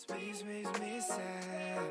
Space makes me sad.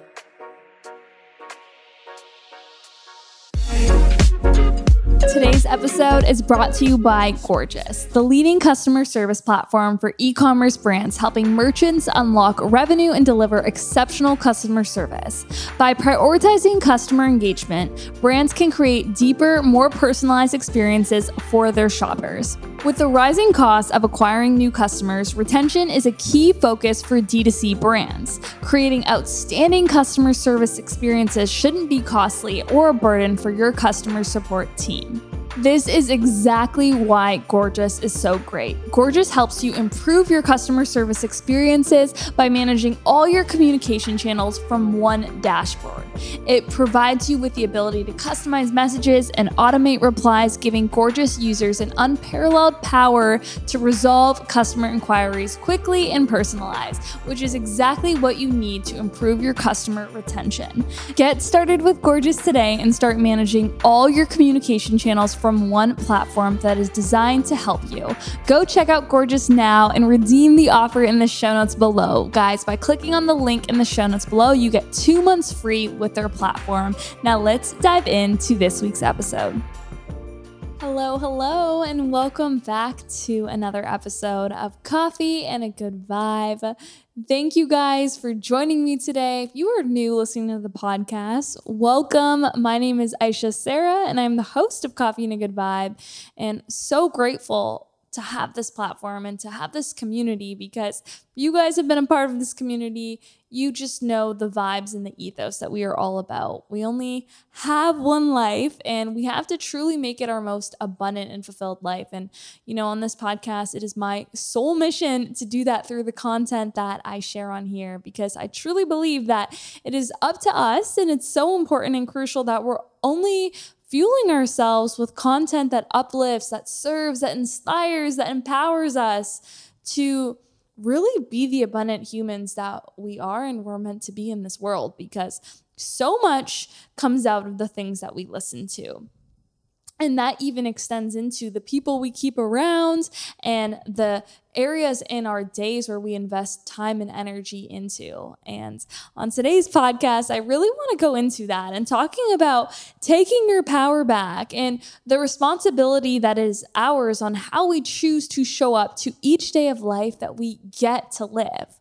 Today's episode is brought to you by Gorgias, the leading customer service platform for e commerce brands, helping merchants unlock revenue and deliver exceptional customer service. By prioritizing customer engagement, brands can create deeper, more personalized experiences for their shoppers. With the rising cost of acquiring new customers, retention is a key focus for D2C brands. Creating outstanding customer service experiences shouldn't be costly or a burden for your customer support team. This is exactly why Gorgias is so great. Gorgias helps you improve your customer service experiences by managing all your communication channels from one dashboard. It provides you with the ability to customize messages and automate replies, giving Gorgias users an unparalleled power to resolve customer inquiries quickly and personalized, which is exactly what you need to improve your customer retention. Get started with Gorgias today and start managing all your communication channels from one platform that is designed to help you. Go check out Gorgias now and redeem the offer in the show notes below. Guys, by clicking on the link in the show notes below, you get two months free with their platform. Now let's dive into this week's episode. Hello, hello, and welcome back to another episode of Coffee and a Good Vibe. Thank you guys for joining me today. If you are new listening to the podcast, welcome. My name is Aisha Sarah, and I'm the host of Coffee and a Good Vibe, and so grateful to have this platform and to have this community because you guys have been a part of this community. You just know the vibes and the ethos that we are all about. We only have one life and we have to truly make it our most abundant and fulfilled life. And, you know, on this podcast, it is my sole mission to do that through the content that I share on here because I truly believe that it is up to us and it's so important and crucial that we're only fueling ourselves with content that uplifts, that serves, that inspires, that empowers us to really be the abundant humans that we are and we're meant to be in this world because so much comes out of the things that we listen to. And that even extends into the people we keep around and the areas in our days where we invest time and energy into. And on today's podcast, I really want to go into that and talking about taking your power back and the responsibility that is ours on how we choose to show up to each day of life that we get to live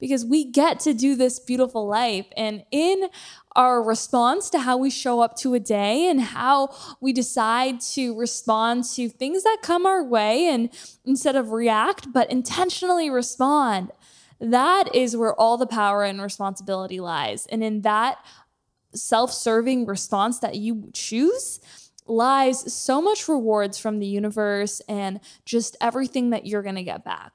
because we get to do this beautiful life. And in our response to how we show up to a day and how we decide to respond to things that come our way and instead of react, but intentionally respond, that is where all the power and responsibility lies. And in that self serving response that you choose, lies so much rewards from the universe and just everything that you're going to get back.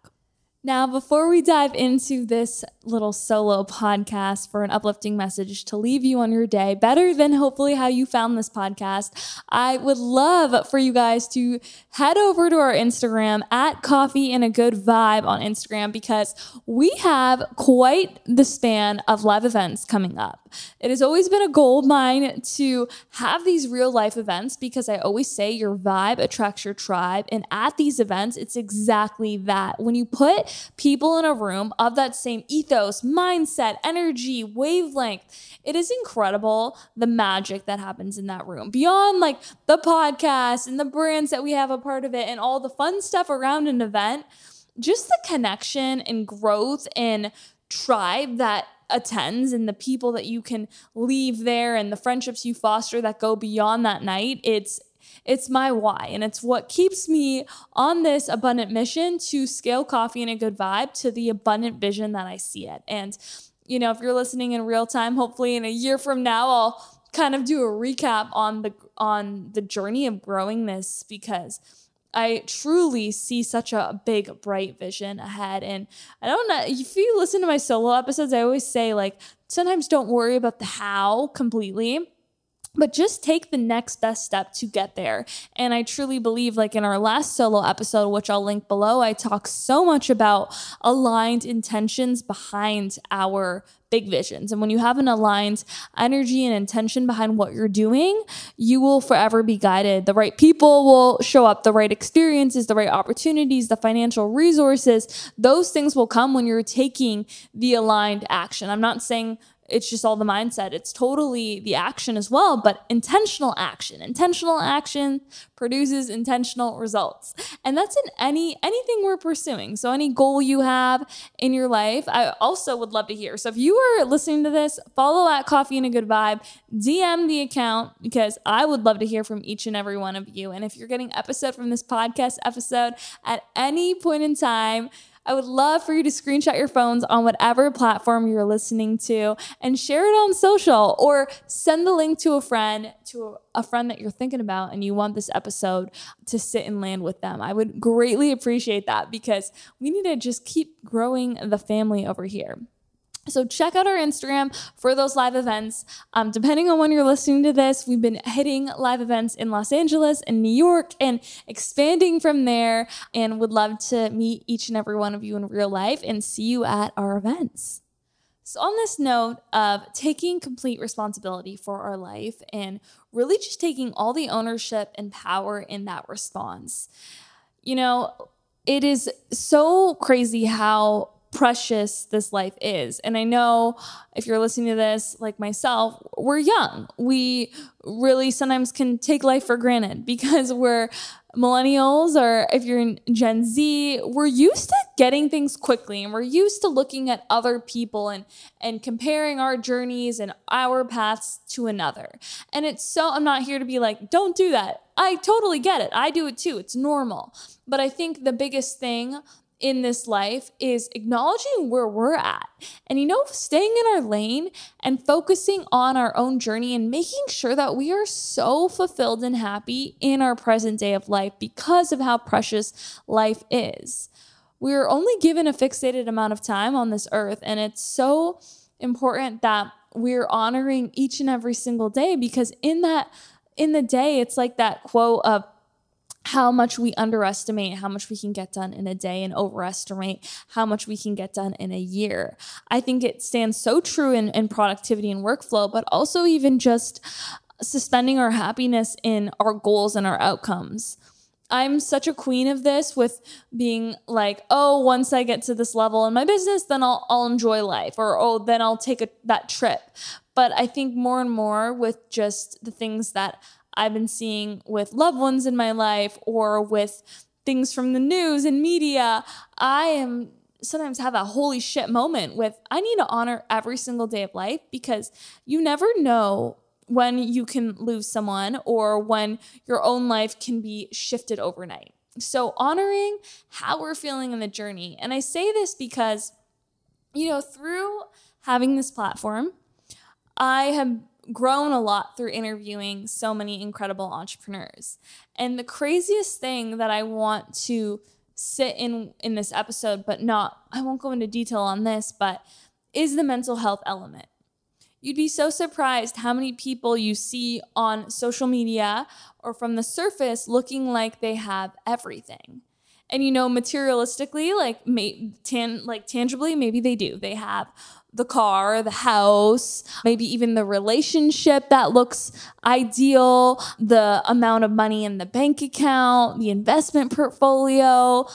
Now, before we dive into this little solo podcast for an uplifting message to leave you on your day better than hopefully how you found this podcast, I would love for you guys to head over to our Instagram at Coffee and a Good Vibe on Instagram because we have quite the span of live events coming up. It has always been a goal of mine to have these real life events because I always say your vibe attracts your tribe. And at these events, it's exactly that. When you put people in a room of that same ethos, mindset, energy, wavelength. It is incredible the magic that happens in that room. Beyond like the podcast and the brands that we have a part of it and all the fun stuff around an event, just the connection and growth and tribe that attends and the people that you can leave there and the friendships you foster that go beyond that night it's it's my why, and it's what keeps me on this abundant mission to scale coffee and a good vibe to the abundant vision that I see it. And, you know, if you're listening in real time, hopefully in a year from now, I'll kind of do a recap on the on the journey of growing this because I truly see such a big, bright vision ahead. And I don't know if you listen to my solo episodes, I always say, like, sometimes don't worry about the how completely but just take the next best step to get there. And I truly believe, like in our last solo episode, which I'll link below, I talk so much about aligned intentions behind our big visions. And when you have an aligned energy and intention behind what you're doing, you will forever be guided. The right people will show up, the right experiences, the right opportunities, the financial resources. Those things will come when you're taking the aligned action. I'm not saying it's just all the mindset. It's totally the action as well, but intentional action. Intentional action produces intentional results. And that's in any anything we're pursuing. So any goal you have in your life, I also would love to hear. So if you are listening to this, follow at Coffee and a Good Vibe, DM the account because I would love to hear from each and every one of you. And if you're getting episode from this podcast episode at any point in time, I would love for you to screenshot your phones on whatever platform you're listening to and share it on social or send the link to a friend, to a friend that you're thinking about and you want this episode to sit and land with them. I would greatly appreciate that because we need to just keep growing the family over here. So check out our Instagram for those live events. Um, depending on when you're listening to this, we've been hitting live events in Los Angeles and New York and expanding from there. And would love to meet each and every one of you in real life and see you at our events. So, on this note of taking complete responsibility for our life and really just taking all the ownership and power in that response, you know, it is so crazy how precious this life is. And I know if you're listening to this, like myself, we're young. We really sometimes can take life for granted because we're millennials or if you're in Gen Z, we're used to getting things quickly and we're used to looking at other people and and comparing our journeys and our paths to another. And it's so I'm not here to be like, don't do that. I totally get it. I do it too. It's normal. But I think the biggest thing in this life is acknowledging where we're at and, you know, staying in our lane and focusing on our own journey and making sure that we are so fulfilled and happy in our present day of life because of how precious life is. We're only given a fixated amount of time on this earth, and it's so important that we're honoring each and every single day because in that in the day it's like that quote of how much we underestimate how much we can get done in a day and overestimate how much we can get done in a year. I think it stands so true in, in productivity and workflow, but also even just suspending our happiness in our goals and our outcomes. I'm such a queen of this with being like, oh, once I get to this level in my business, then I'll, I'll enjoy life, or oh, then I'll take a, that trip. But I think more and more with just the things that I've been seeing with loved ones in my life or with things from the news and media, I am sometimes have a holy shit moment with I need to honor every single day of life because you never know when you can lose someone or when your own life can be shifted overnight. So, honoring how we're feeling in the journey. And I say this because, you know, through having this platform, I have grown a lot through interviewing so many incredible entrepreneurs. And the craziest thing that I want to sit in in this episode but not I won't go into detail on this, but is the mental health element. You'd be so surprised how many people you see on social media or from the surface looking like they have everything. And you know, materialistically, like may, tan, like tangibly, maybe they do. They have the car, the house, maybe even the relationship that looks ideal, the amount of money in the bank account, the investment portfolio,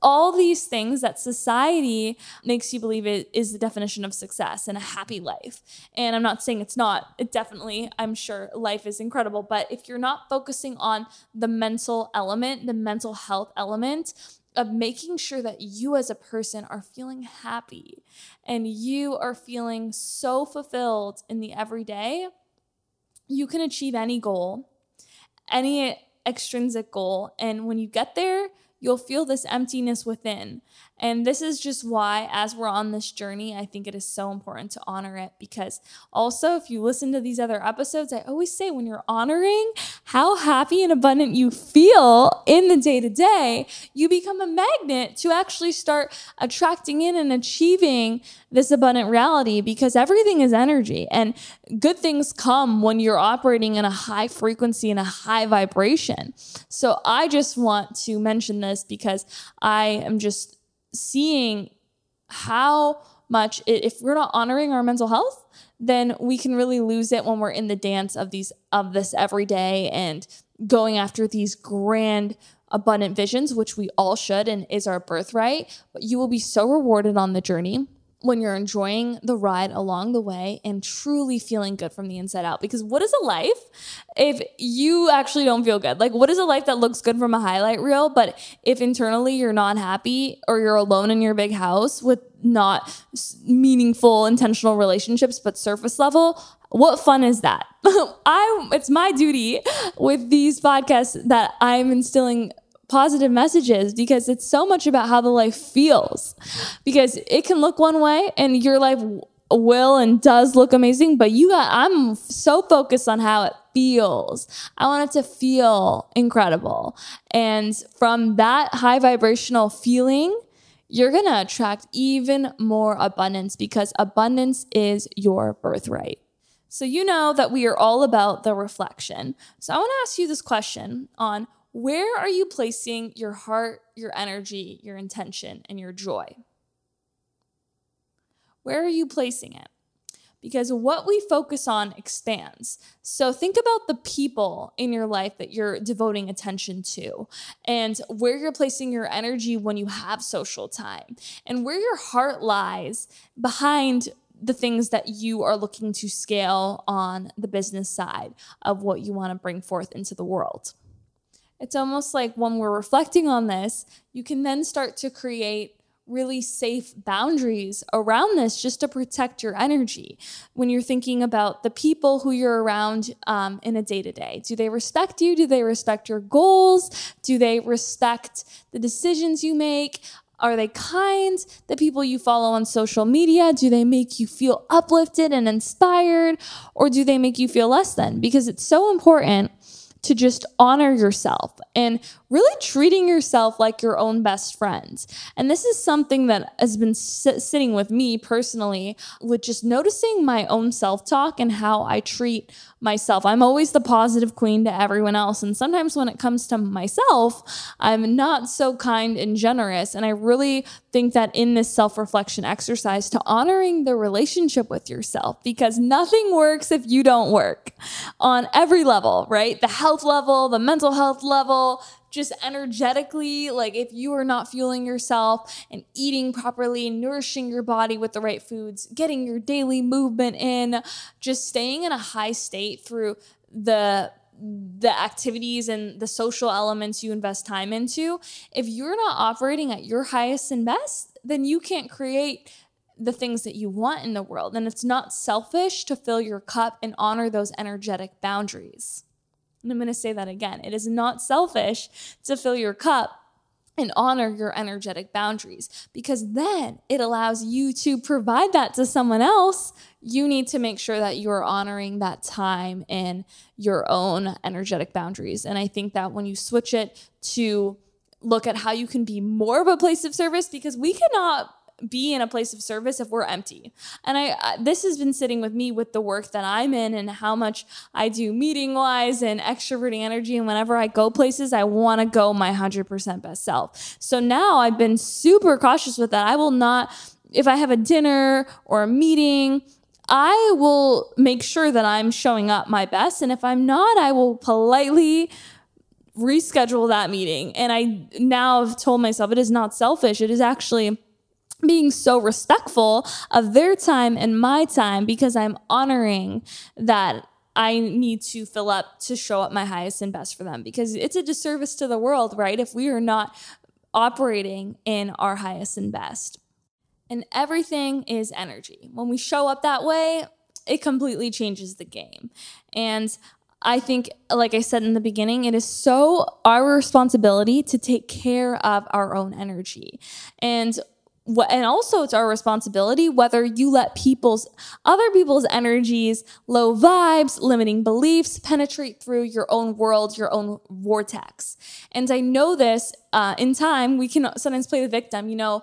all these things that society makes you believe it is the definition of success and a happy life. And I'm not saying it's not. It definitely, I'm sure life is incredible, but if you're not focusing on the mental element, the mental health element, of making sure that you as a person are feeling happy and you are feeling so fulfilled in the everyday, you can achieve any goal, any extrinsic goal. And when you get there, you'll feel this emptiness within. And this is just why, as we're on this journey, I think it is so important to honor it because also, if you listen to these other episodes, I always say when you're honoring how happy and abundant you feel in the day to day, you become a magnet to actually start attracting in and achieving this abundant reality because everything is energy and good things come when you're operating in a high frequency and a high vibration. So I just want to mention this because I am just seeing how much if we're not honoring our mental health then we can really lose it when we're in the dance of these of this every day and going after these grand abundant visions which we all should and is our birthright. But you will be so rewarded on the journey when you're enjoying the ride along the way and truly feeling good from the inside out. Because what is a life if you actually don't feel good? Like, what is a life that looks good from a highlight reel, but if internally you're not happy or you're alone in your big house with not meaningful, intentional relationships, but surface level? What fun is that? I it's my duty with these podcasts that I'm instilling positive messages because it's so much about how the life feels. Because it can look one way and your life will and does look amazing, but you got I'm so focused on how it feels. I want it to feel incredible. And from that high vibrational feeling, you're going to attract even more abundance because abundance is your birthright. So, you know that we are all about the reflection. So, I want to ask you this question on where are you placing your heart, your energy, your intention, and your joy? Where are you placing it? Because what we focus on expands. So think about the people in your life that you're devoting attention to and where you're placing your energy when you have social time and where your heart lies behind the things that you are looking to scale on the business side of what you want to bring forth into the world. It's almost like when we're reflecting on this, you can then start to create really safe boundaries around this just to protect your energy when you're thinking about the people who you're around um, in a day to day. Do they respect you? Do they respect your goals? Do they respect the decisions you make? Are they kind? The people you follow on social media, do they make you feel uplifted and inspired? Or do they make you feel less than? Because it's so important to just honor yourself. And really treating yourself like your own best friend. And this is something that has been sit- sitting with me personally with just noticing my own self talk and how I treat myself. I'm always the positive queen to everyone else. And sometimes when it comes to myself, I'm not so kind and generous. And I really think that in this self reflection exercise to honoring the relationship with yourself because nothing works if you don't work on every level, right? The health level, the mental health level, just energetically, like if you are not fueling yourself and eating properly, nourishing your body with the right foods, getting your daily movement in, just staying in a high state through the the activities and the social elements you invest time into, if you're not operating at your highest and best, then you can't create the things that you want in the world. And it's not selfish to fill your cup and honor those energetic boundaries. And I'm going to say that again. It is not selfish to fill your cup and honor your energetic boundaries because then it allows you to provide that to someone else. You need to make sure that you're honoring that time and your own energetic boundaries. And I think that when you switch it to look at how you can be more of a place of service, because we cannot be in a place of service if we're empty. And I uh, this has been sitting with me with the work that I'm in and how much I do meeting wise and extroverting energy and whenever I go places I want to go my 100% best self. So now I've been super cautious with that. I will not if I have a dinner or a meeting I will make sure that I'm showing up my best and if I'm not I will politely reschedule that meeting. And I now have told myself it is not selfish. It is actually being so respectful of their time and my time because I'm honoring that I need to fill up to show up my highest and best for them because it's a disservice to the world, right? If we are not operating in our highest and best. And everything is energy. When we show up that way, it completely changes the game. And I think, like I said in the beginning, it is so our responsibility to take care of our own energy. And and also it's our responsibility whether you let people's other people's energies low vibes limiting beliefs penetrate through your own world your own vortex. And i know this uh, in time we can sometimes play the victim you know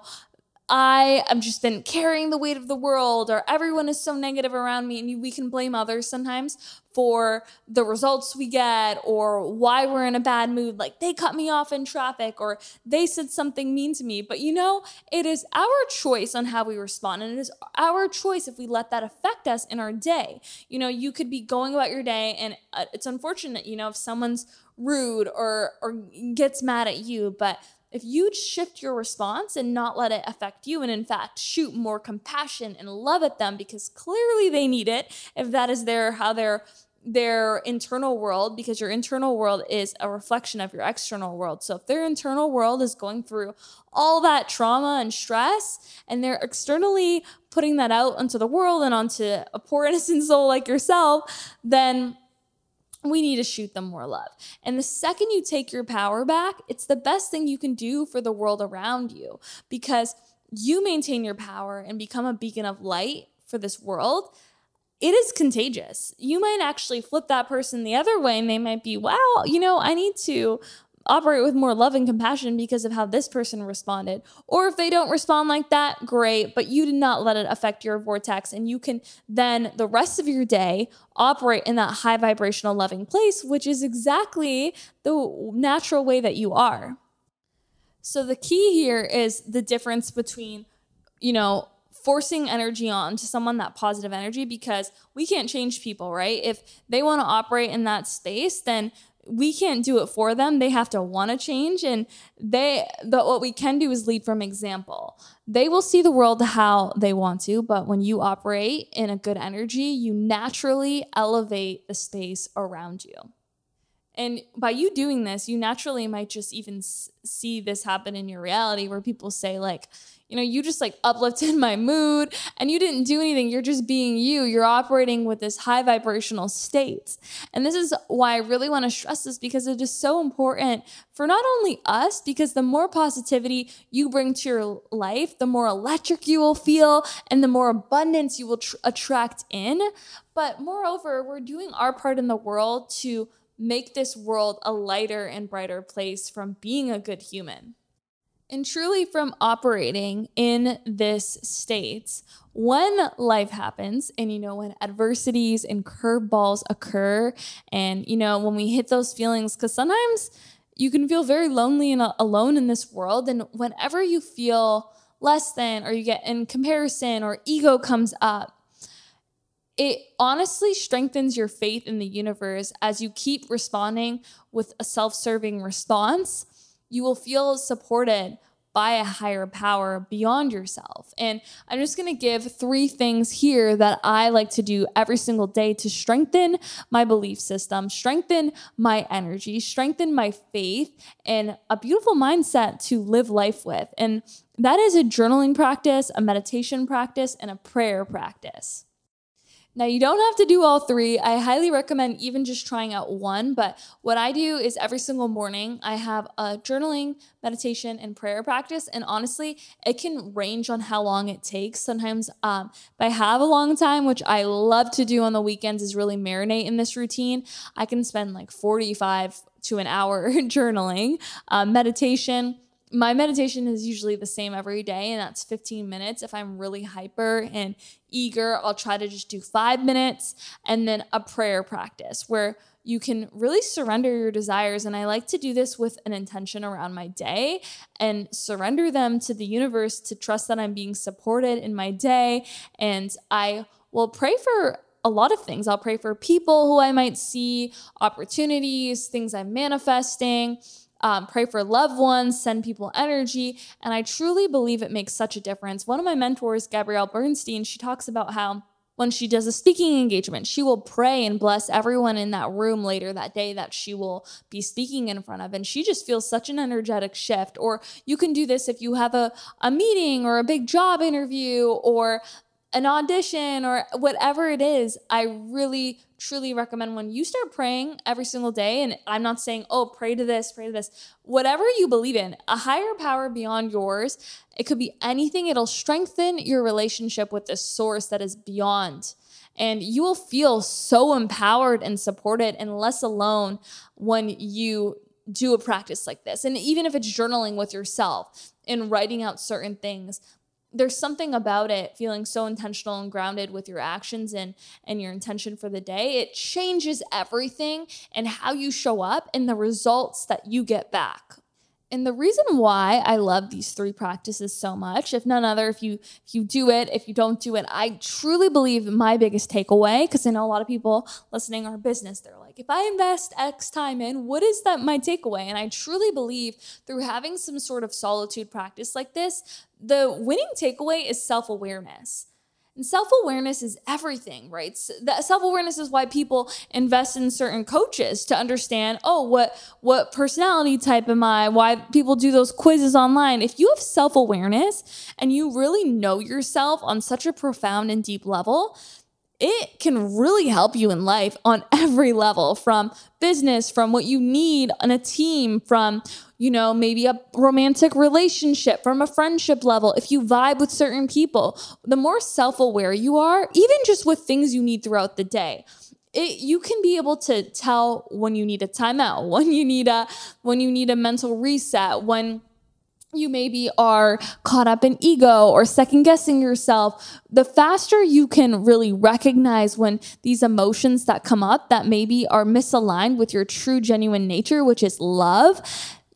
I am just been carrying the weight of the world, or everyone is so negative around me, and we can blame others sometimes for the results we get or why we're in a bad mood. Like they cut me off in traffic, or they said something mean to me. But you know, it is our choice on how we respond, and it is our choice if we let that affect us in our day. You know, you could be going about your day, and uh, it's unfortunate, you know, if someone's rude or or gets mad at you, but if you'd shift your response and not let it affect you, and in fact, shoot more compassion and love at them because clearly they need it, if that is their how their their internal world because your internal world is a reflection of your external world. So if their internal world is going through all that trauma and stress and they're externally putting that out onto the world and onto a poor innocent soul like yourself, then we need to shoot them more love. And the second you take your power back, it's the best thing you can do for the world around you because you maintain your power and become a beacon of light for this world. It is contagious. You might actually flip that person the other way and they might be, wow, you know, I need to operate with more love and compassion because of how this person responded. Or if they don't respond like that, great, but you did not let it affect your vortex. And you can then, the rest of your day, operate in that high vibrational loving place, which is exactly the natural way that you are. So the key here is the difference between, you know, forcing energy on to someone that positive energy because we can't change people, right? If they want to operate in that space, then we can't do it for them. They have to want to change and they but what we can do is lead from example. They will see the world how they want to but when you operate in a good energy you naturally elevate the space around you and by you doing this you naturally might just even see this happen in your reality where people say like you know, you just like uplifted my mood and you didn't do anything. You're just being you. You're operating with this high vibrational state. And this is why I really want to stress this because it is so important for not only us, because the more positivity you bring to your life, the more electric you will feel and the more abundance you will tr- attract in. But moreover, we're doing our part in the world to make this world a lighter and brighter place from being a good human. And truly, from operating in this state, when life happens and, you know, when adversities and curveballs occur, and, you know, when we hit those feelings, because sometimes you can feel very lonely and alone in this world. And whenever you feel less than, or you get in comparison, or ego comes up, it honestly strengthens your faith in the universe as you keep responding with a self serving response you will feel supported by a higher power beyond yourself. And I'm just gonna give three things here that I like to do every single day to strengthen my belief system, strengthen my energy, strengthen my faith, and a beautiful mindset to live life with. And that is a journaling practice, a meditation practice, and a prayer practice. Now, you don't have to do all three. I highly recommend even just trying out one. But what I do is every single morning, I have a journaling, meditation, and prayer practice. And honestly, it can range on how long it takes. Sometimes, um, if I have a long time, which I love to do on the weekends, is really marinate in this routine. I can spend like 45 to an hour journaling, uh, meditation my meditation is usually the same every day, and that's 15 minutes. If I'm really hyper and eager, I'll try to just do five minutes and then a prayer practice where you can really surrender your desires. And I like to do this with an intention around my day and surrender them to the universe to trust that I'm being supported in my day. And I will pray for a lot of things. I'll pray for people who I might see, opportunities, things I'm manifesting um, pray for loved ones, send people energy. And I truly believe it makes such a difference. One of my mentors, Gabrielle Bernstein, she talks about how when she does a speaking engagement, she will pray and bless everyone in that room later that day that she will be speaking in front of. And she just feels such an energetic shift. Or you can do this if you have a, a meeting or a big job interview or an audition or whatever it is, I really truly recommend when you start praying every single day, and I'm not saying, oh, pray to this, pray to this, whatever you believe in, a higher power beyond yours, it could be anything, it'll strengthen your relationship with the source that is beyond. And you will feel so empowered and supported and less alone when you do a practice like this. And even if it's journaling with yourself and writing out certain things, there's something about it feeling so intentional and grounded with your actions and and your intention for the day. It changes everything and how you show up and the results that you get back and the reason why I love these three practices so much, if none other, if you if you do it, if you don't do it, I truly believe my biggest takeaway, because I know a lot of people listening are business, they're like, if I invest X time in, what is that my takeaway? And I truly believe through having some sort of solitude practice like this, the winning takeaway is self-awareness. And self awareness is everything, right? that self awareness is why people invest in certain coaches to understand, oh, what what personality type am I? Why people do those quizzes online. If you have self awareness and you really know yourself on such a profound and deep level, it can really help you in life on every level from business, from what you need on a team, from, you know, maybe a romantic relationship, from a friendship level. If you vibe with certain people, the more self aware you are, even just with things you need throughout the day. It, you can be able to tell when you need a timeout, when you need a when you need a mental reset, when you maybe are caught up in ego or second guessing yourself, the faster you can really recognize when these emotions that come up that maybe are misaligned with your true, genuine nature, which is love,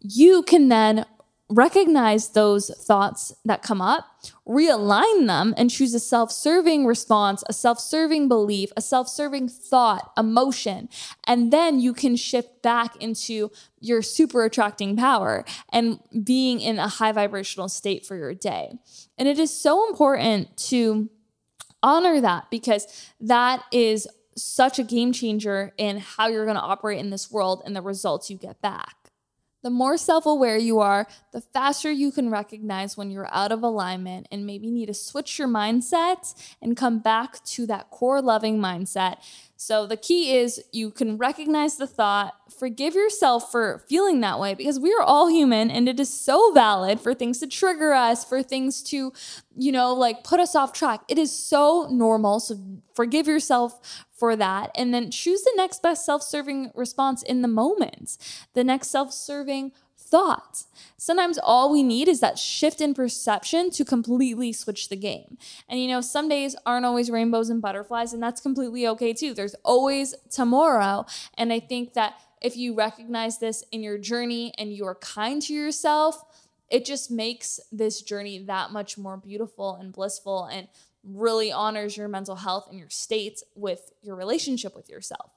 you can then recognize those thoughts that come up, realign them, and choose a self serving response, a self serving belief, a self serving thought, emotion. And then you can shift back into your super attracting power and being in a high vibrational state for your day. And it is so important to honor that because that is such a game changer in how you're going to operate in this world and the results you get back. The more self aware you are, the faster you can recognize when you're out of alignment and maybe need to switch your mindset and come back to that core loving mindset. So, the key is you can recognize the thought, forgive yourself for feeling that way because we are all human and it is so valid for things to trigger us, for things to, you know, like put us off track. It is so normal. So, forgive yourself for that. And then choose the next best self serving response in the moment, the next self serving thought. Sometimes all we need is that shift in perception to completely switch the game. And you know, some days aren't always rainbows and butterflies, and that's completely okay too. There's always tomorrow. And I think that if you recognize this in your journey and you are kind to yourself, it just makes this journey that much more beautiful and blissful and really honors your mental health and your state with your relationship with yourself.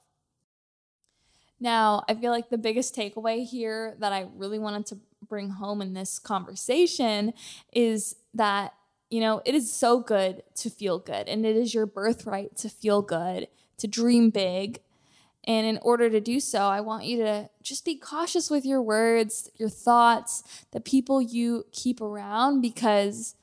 Now, I feel like the biggest takeaway here that I really wanted to bring home in this conversation is that, you know, it is so good to feel good, and it is your birthright to feel good, to dream big. And in order to do so, I want you to just be cautious with your words, your thoughts, the people you keep around, because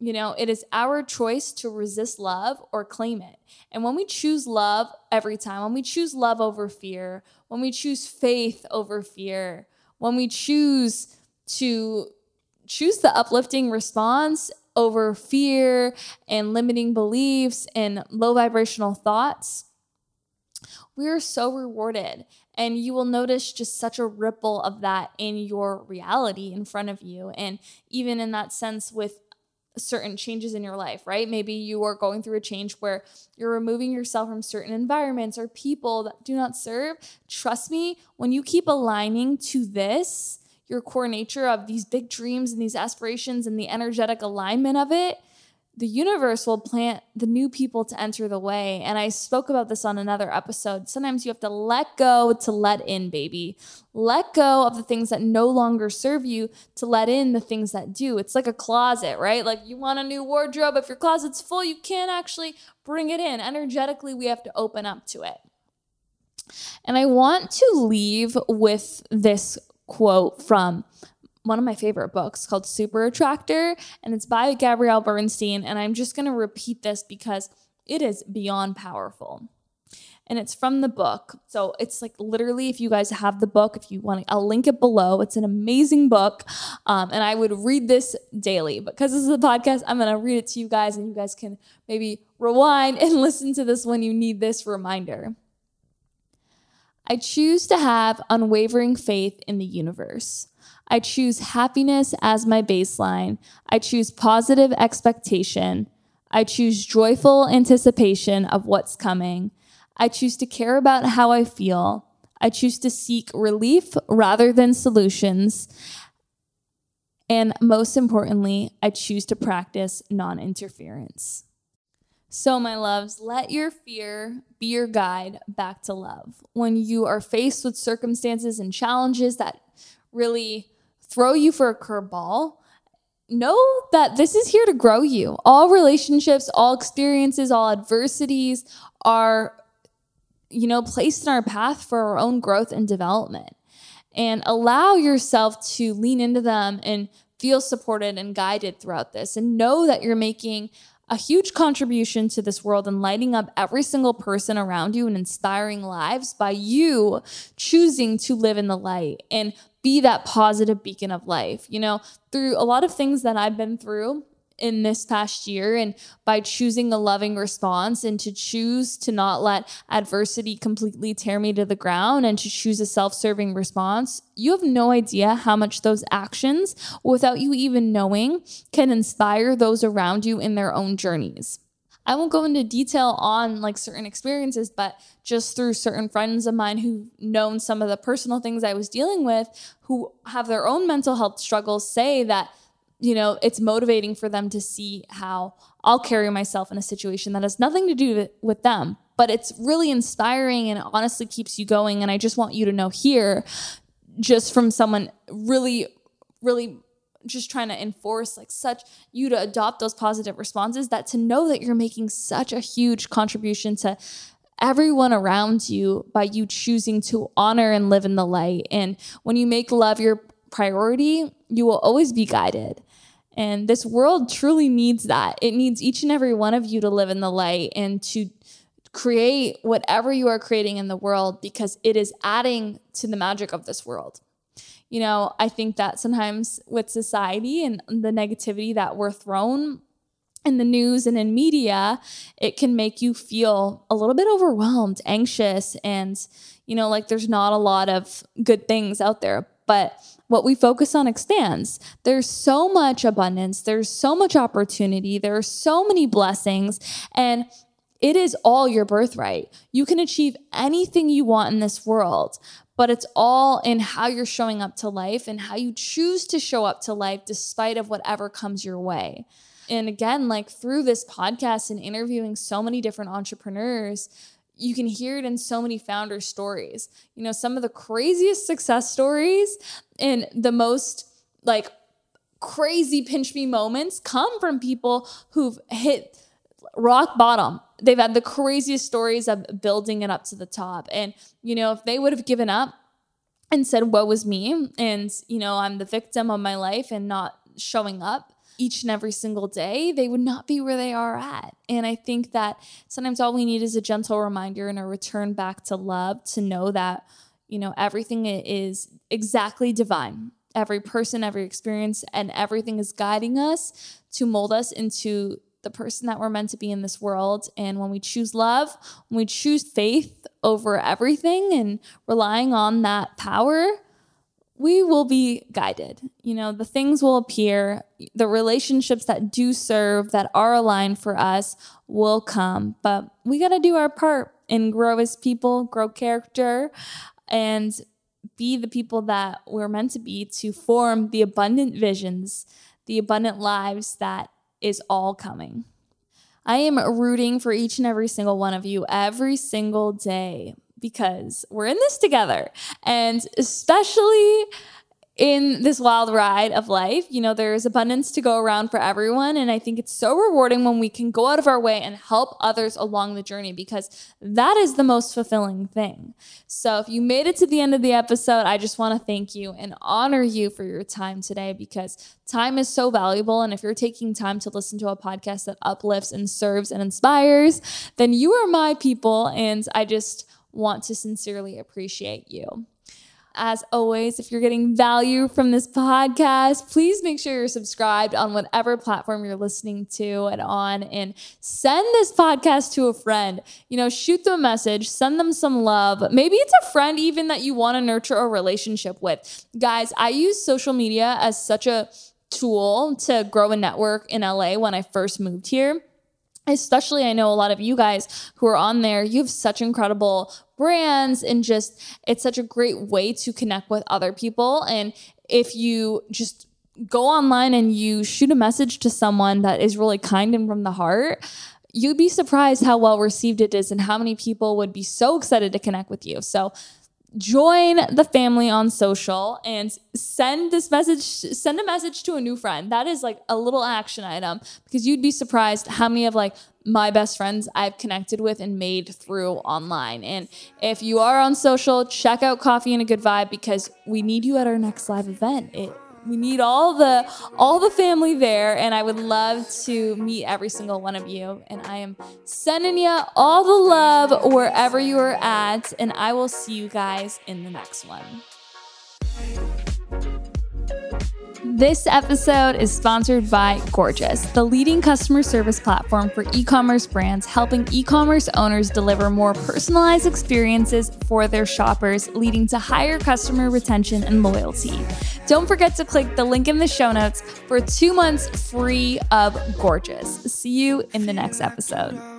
you know, it is our choice to resist love or claim it. And when we choose love every time, when we choose love over fear, when we choose faith over fear, when we choose to choose the uplifting response over fear and limiting beliefs and low vibrational thoughts, we are so rewarded. And you will notice just such a ripple of that in your reality in front of you. And even in that sense, with certain changes in your life, right? Maybe you are going through a change where you're removing yourself from certain environments or people that do not serve. Trust me, when you keep aligning to this, your core nature of these big dreams and these aspirations and the energetic alignment of it, the universe will plant the new people to enter the way. And I spoke about this on another episode. Sometimes you have to let go to let in, baby. Let go of the things that no longer serve you to let in the things that do. It's like a closet, right? Like you want a new wardrobe. If your closet's full, you can't actually bring it in. Energetically, we have to open up to it. And I want to leave with this quote from one of my favorite books called Super Attractor, and it's by Gabrielle Bernstein. And I'm just going to repeat this because it is beyond powerful. And it's from the book. So it's like literally, if you guys have the book, if you want, I'll link it below. It's an amazing book. Um, and I would read this daily. Because this is a podcast, I'm going to read it to you guys, and you guys can maybe rewind and listen to this when you need this reminder. I choose to have unwavering faith in the universe. I choose happiness as my baseline. I choose positive expectation. I choose joyful anticipation of what's coming. I choose to care about how I feel. I choose to seek relief rather than solutions. And most importantly, I choose to practice non interference. So, my loves, let your fear be your guide back to love. When you are faced with circumstances and challenges that really throw you for a curveball, know that this is here to grow you. All relationships, all experiences, all adversities are, you know, placed in our path for our own growth and development. And allow yourself to lean into them and feel supported and guided throughout this and know that you're making a huge contribution to this world and lighting up every single person around you and inspiring lives by you choosing to live in the light and be that positive beacon of life. You know, through a lot of things that I've been through, in this past year and by choosing a loving response and to choose to not let adversity completely tear me to the ground and to choose a self-serving response you have no idea how much those actions without you even knowing can inspire those around you in their own journeys I won't go into detail on like certain experiences, but just through certain friends of mine who've known some of the personal things I was dealing with, who have their own mental health struggles, say that you know, it's motivating for them to see how I'll carry myself in a situation that has nothing to do with them. But it's really inspiring and honestly keeps you going. And I just want you to know here, just from someone really, really just trying to enforce like such you to adopt those positive responses that to know that you're making such a huge contribution to everyone around you by you choosing to honor and live in the light. And when you make love your priority, you will always be guided. And this world truly needs that. It needs each and every one of you to live in the light and to create whatever you are creating in the world because it is adding to the magic of this world. You know, I think that sometimes with society and the negativity that we're thrown in the news and in media, it can make you feel a little bit overwhelmed, anxious, and, you know, like there's not a lot of good things out there. But what we focus on expands. There's so much abundance, there's so much opportunity, there are so many blessings, and it is all your birthright. You can achieve anything you want in this world, but it's all in how you're showing up to life and how you choose to show up to life despite of whatever comes your way. And again, like through this podcast and interviewing so many different entrepreneurs, you can hear it in so many founder stories. You know, some of the craziest success stories and the most like crazy pinch me moments come from people who've hit rock bottom. They've had the craziest stories of building it up to the top. And, you know, if they would have given up and said, What was me? And, you know, I'm the victim of my life and not showing up, each and every single day, they would not be where they are at. And I think that sometimes all we need is a gentle reminder and a return back to love to know that, you know, everything is exactly divine. Every person, every experience, and everything is guiding us to mold us into the person that we're meant to be in this world. And when we choose love, when we choose faith over everything and relying on that power, we will be guided. You know, the things will appear, the relationships that do serve, that are aligned for us will come. But we got to do our part and grow as people, grow character, and be the people that we're meant to be to form the abundant visions, the abundant lives that is all coming. I am rooting for each and every single one of you every single day because we're in this together. And especially in this wild ride of life. You know, there's abundance to go around for everyone. And I think it's so rewarding when we can go out of our way and help others along the journey because that is the most fulfilling thing. So if you made it to the end of the episode, I just want to thank you and honor you for your time today because time is so valuable. And if you're taking time to listen to a podcast that uplifts and serves and inspires, then you are my people. And I just want to sincerely appreciate you. As always, if you're getting value from this podcast, please make sure you're subscribed on whatever platform you're listening to and on and send this podcast to a friend. You know, shoot them a message, send them some love. Maybe it's a friend even that you want to nurture a relationship with. Guys, I use social media as such a tool to grow a network in LA when I first moved here especially I know a lot of you guys who are on there, you have such incredible brands and just it's such a great way to connect with other people. And if you just go online and you shoot a message to someone that is really kind and from the heart, you'd be surprised how well received it is and how many people would be so excited to connect with you. So join the family on social and send this message send a message to a new friend that is like a little action item because you'd be surprised how many of like my best friends I've connected with and made through online. And if you are on social, check out Coffee and a Good Vibe because we need you at our next live event. It we need all the all the family there and i would love to meet every single one of you. And i am sending you all the love wherever you are at and i will see you guys in the next one this episode is sponsored by Gorgias, the leading customer service platform for e commerce brands, helping e commerce owners deliver more personalized experiences for their shoppers, leading to higher customer retention and loyalty. Don't forget to click the link in the show notes for two months free of Gorgias. See you in the next episode.